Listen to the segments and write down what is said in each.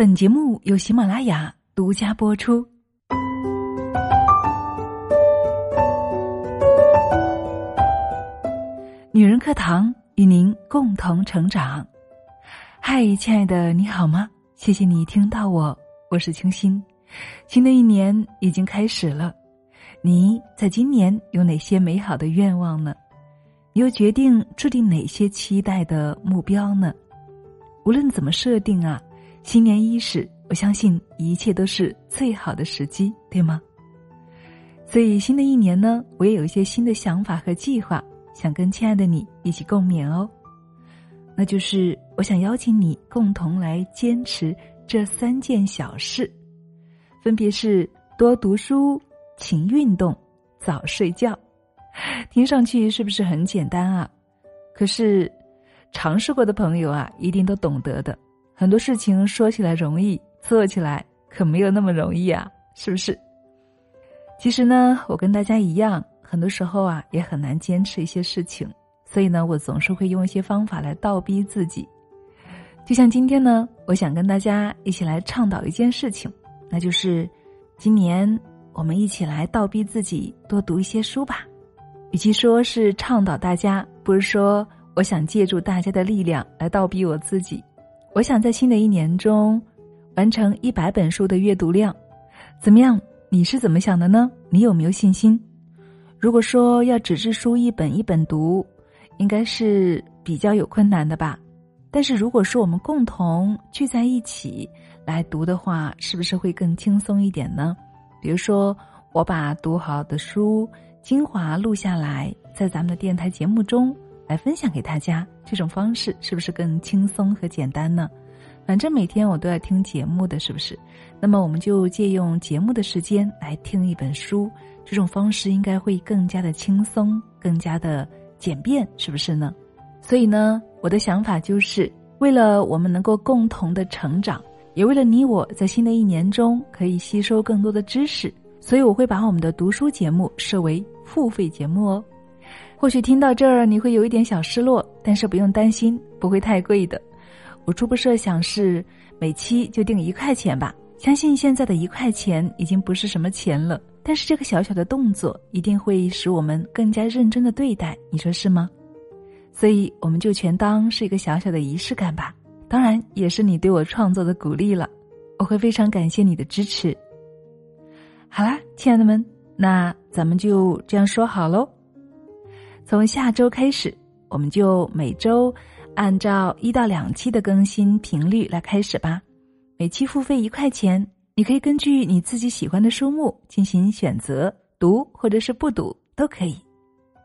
本节目由喜马拉雅独家播出。女人课堂与您共同成长。嗨，亲爱的，你好吗？谢谢你听到我，我是清新。新的一年已经开始了，你在今年有哪些美好的愿望呢？你又决定制定哪些期待的目标呢？无论怎么设定啊，新年伊始，我相信一切都是最好的时机，对吗？所以新的一年呢，我也有一些新的想法和计划，想跟亲爱的你一起共勉哦。那就是我想邀请你共同来坚持这三件小事，分别是多读书、勤运动、早睡觉。听上去是不是很简单啊？可是，尝试过的朋友啊，一定都懂得的。很多事情说起来容易，做起来可没有那么容易啊，是不是？其实呢，我跟大家一样，很多时候啊，也很难坚持一些事情。所以呢，我总是会用一些方法来倒逼自己。就像今天呢，我想跟大家一起来倡导一件事情，那就是今年我们一起来倒逼自己多读一些书吧。与其说是倡导大家，不如说我想借助大家的力量来倒逼我自己。我想在新的一年中完成一百本书的阅读量，怎么样？你是怎么想的呢？你有没有信心？如果说要纸质书一本一本读，应该是比较有困难的吧。但是如果说我们共同聚在一起来读的话，是不是会更轻松一点呢？比如说，我把读好的书。精华录下来，在咱们的电台节目中来分享给大家，这种方式是不是更轻松和简单呢？反正每天我都要听节目的，是不是？那么我们就借用节目的时间来听一本书，这种方式应该会更加的轻松，更加的简便，是不是呢？所以呢，我的想法就是为了我们能够共同的成长，也为了你我在新的一年中可以吸收更多的知识。所以我会把我们的读书节目设为付费节目哦。或许听到这儿你会有一点小失落，但是不用担心，不会太贵的。我初步设想是每期就定一块钱吧。相信现在的一块钱已经不是什么钱了，但是这个小小的动作一定会使我们更加认真的对待，你说是吗？所以我们就全当是一个小小的仪式感吧。当然也是你对我创作的鼓励了，我会非常感谢你的支持。好啦，亲爱的们，那咱们就这样说好喽。从下周开始，我们就每周按照一到两期的更新频率来开始吧。每期付费一块钱，你可以根据你自己喜欢的书目进行选择，读或者是不读都可以。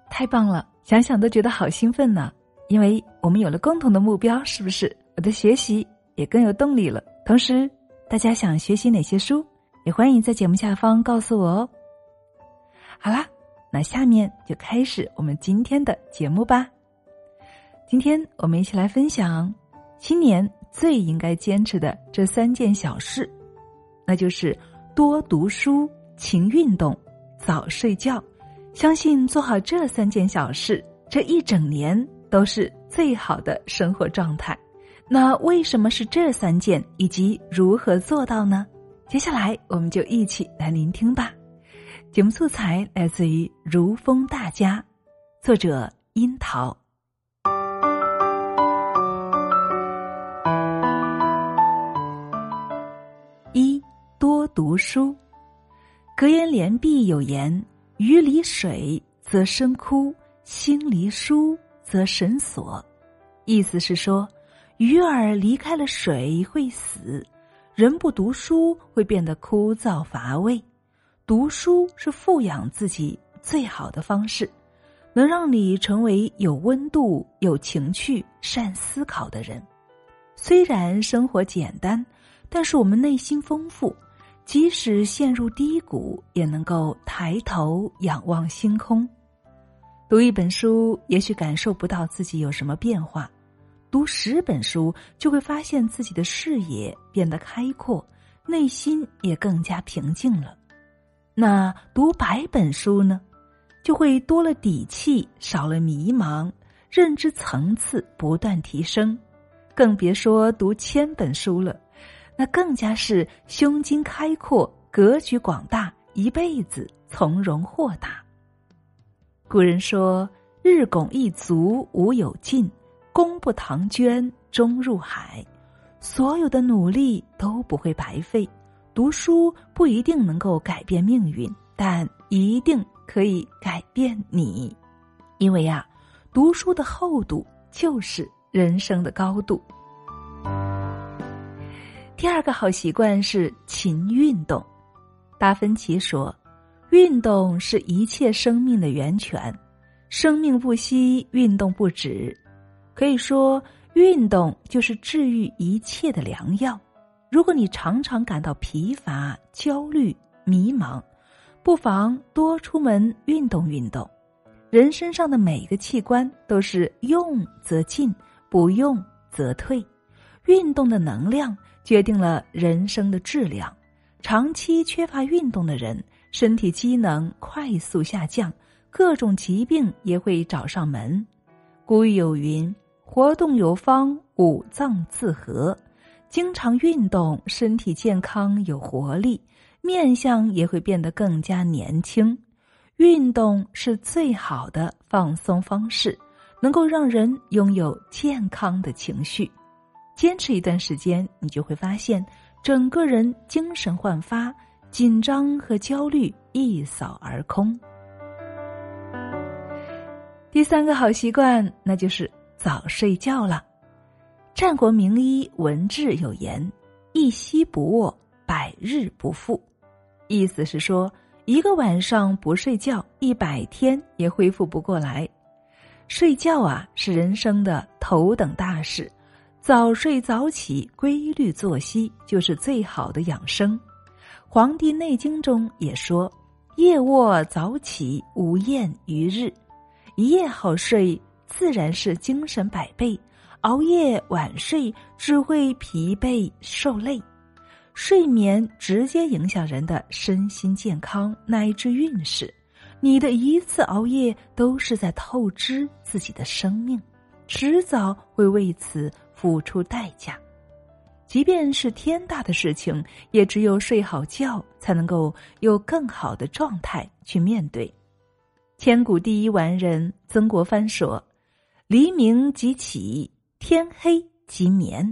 太棒了，想想都觉得好兴奋呢，因为我们有了共同的目标，是不是？我的学习也更有动力了。同时，大家想学习哪些书？也欢迎在节目下方告诉我哦。好啦，那下面就开始我们今天的节目吧。今天我们一起来分享新年最应该坚持的这三件小事，那就是多读书、勤运动、早睡觉。相信做好这三件小事，这一整年都是最好的生活状态。那为什么是这三件，以及如何做到呢？接下来，我们就一起来聆听吧。节目素材来自于《如风大家》，作者樱桃。一多读书，格言联璧有言：“鱼离水则生枯，心离书则神锁。”意思是说，鱼儿离开了水会死。人不读书会变得枯燥乏味，读书是富养自己最好的方式，能让你成为有温度、有情趣、善思考的人。虽然生活简单，但是我们内心丰富，即使陷入低谷，也能够抬头仰望星空。读一本书，也许感受不到自己有什么变化。读十本书，就会发现自己的视野变得开阔，内心也更加平静了。那读百本书呢，就会多了底气，少了迷茫，认知层次不断提升。更别说读千本书了，那更加是胸襟开阔、格局广大，一辈子从容豁达。古人说：“日拱一卒无有尽，功不唐捐终入海。”所有的努力都不会白费。读书不一定能够改变命运，但一定可以改变你。因为呀，读书的厚度就是人生的高度。第二个好习惯是勤运动。达芬奇说：“运动是一切生命的源泉，生命不息，运动不止。”可以说，运动就是治愈一切的良药。如果你常常感到疲乏、焦虑、迷茫，不妨多出门运动运动。人身上的每个器官都是用则进，不用则退。运动的能量决定了人生的质量。长期缺乏运动的人，身体机能快速下降，各种疾病也会找上门。古语有云：“活动有方，五脏自和。”经常运动，身体健康有活力，面相也会变得更加年轻。运动是最好的放松方式，能够让人拥有健康的情绪。坚持一段时间，你就会发现，整个人精神焕发，紧张和焦虑一扫而空。第三个好习惯，那就是早睡觉了。战国名医文志有言：“一夕不卧，百日不复。”意思是说。一个晚上不睡觉，一百天也恢复不过来。睡觉啊，是人生的头等大事。早睡早起，规律作息，就是最好的养生。《黄帝内经》中也说：“夜卧早起，无厌于日。”一夜好睡，自然是精神百倍；熬夜晚睡，只会疲惫受累。睡眠直接影响人的身心健康乃至运势，你的一次熬夜都是在透支自己的生命，迟早会为此付出代价。即便是天大的事情，也只有睡好觉，才能够有更好的状态去面对。千古第一完人曾国藩说：“黎明即起，天黑即眠。”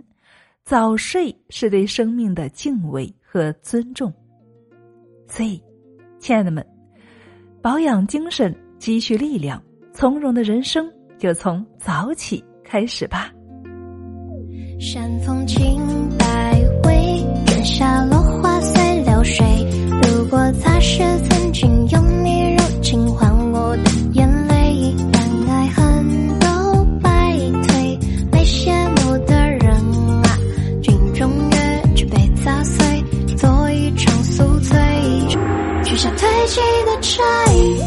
早睡是对生命的敬畏和尊重，所以，亲爱的们，保养精神、积蓄力量、从容的人生，就从早起开始吧。山风轻摆。记得摘